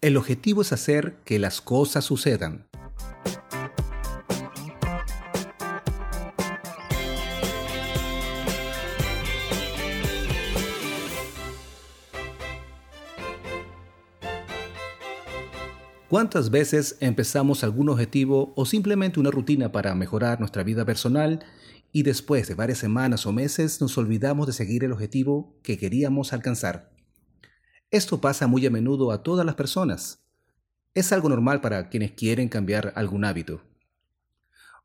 El objetivo es hacer que las cosas sucedan. ¿Cuántas veces empezamos algún objetivo o simplemente una rutina para mejorar nuestra vida personal y después de varias semanas o meses nos olvidamos de seguir el objetivo que queríamos alcanzar? Esto pasa muy a menudo a todas las personas. Es algo normal para quienes quieren cambiar algún hábito.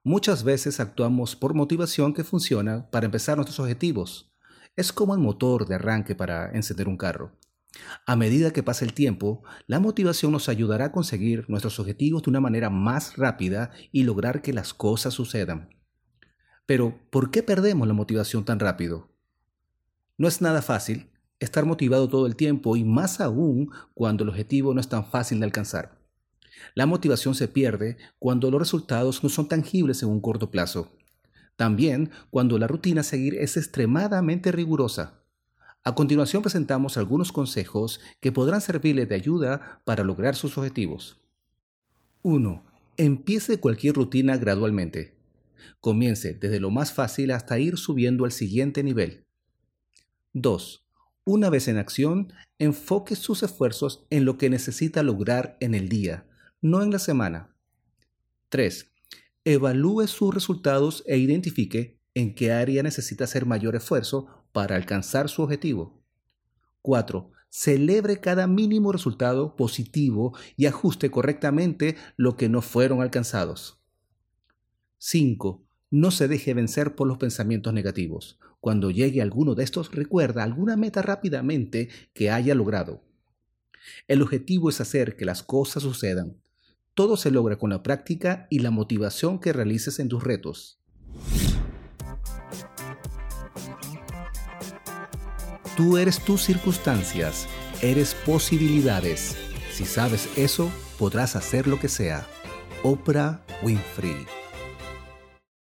Muchas veces actuamos por motivación que funciona para empezar nuestros objetivos. Es como el motor de arranque para encender un carro. A medida que pasa el tiempo, la motivación nos ayudará a conseguir nuestros objetivos de una manera más rápida y lograr que las cosas sucedan. Pero, ¿por qué perdemos la motivación tan rápido? No es nada fácil estar motivado todo el tiempo y más aún cuando el objetivo no es tan fácil de alcanzar. La motivación se pierde cuando los resultados no son tangibles en un corto plazo. También cuando la rutina a seguir es extremadamente rigurosa. A continuación presentamos algunos consejos que podrán servirle de ayuda para lograr sus objetivos. 1. Empiece cualquier rutina gradualmente. Comience desde lo más fácil hasta ir subiendo al siguiente nivel. 2. Una vez en acción, enfoque sus esfuerzos en lo que necesita lograr en el día, no en la semana. 3. Evalúe sus resultados e identifique en qué área necesita hacer mayor esfuerzo para alcanzar su objetivo. 4. Celebre cada mínimo resultado positivo y ajuste correctamente lo que no fueron alcanzados. 5. No se deje vencer por los pensamientos negativos. Cuando llegue alguno de estos, recuerda alguna meta rápidamente que haya logrado. El objetivo es hacer que las cosas sucedan. Todo se logra con la práctica y la motivación que realices en tus retos. Tú eres tus circunstancias, eres posibilidades. Si sabes eso, podrás hacer lo que sea. Oprah Winfrey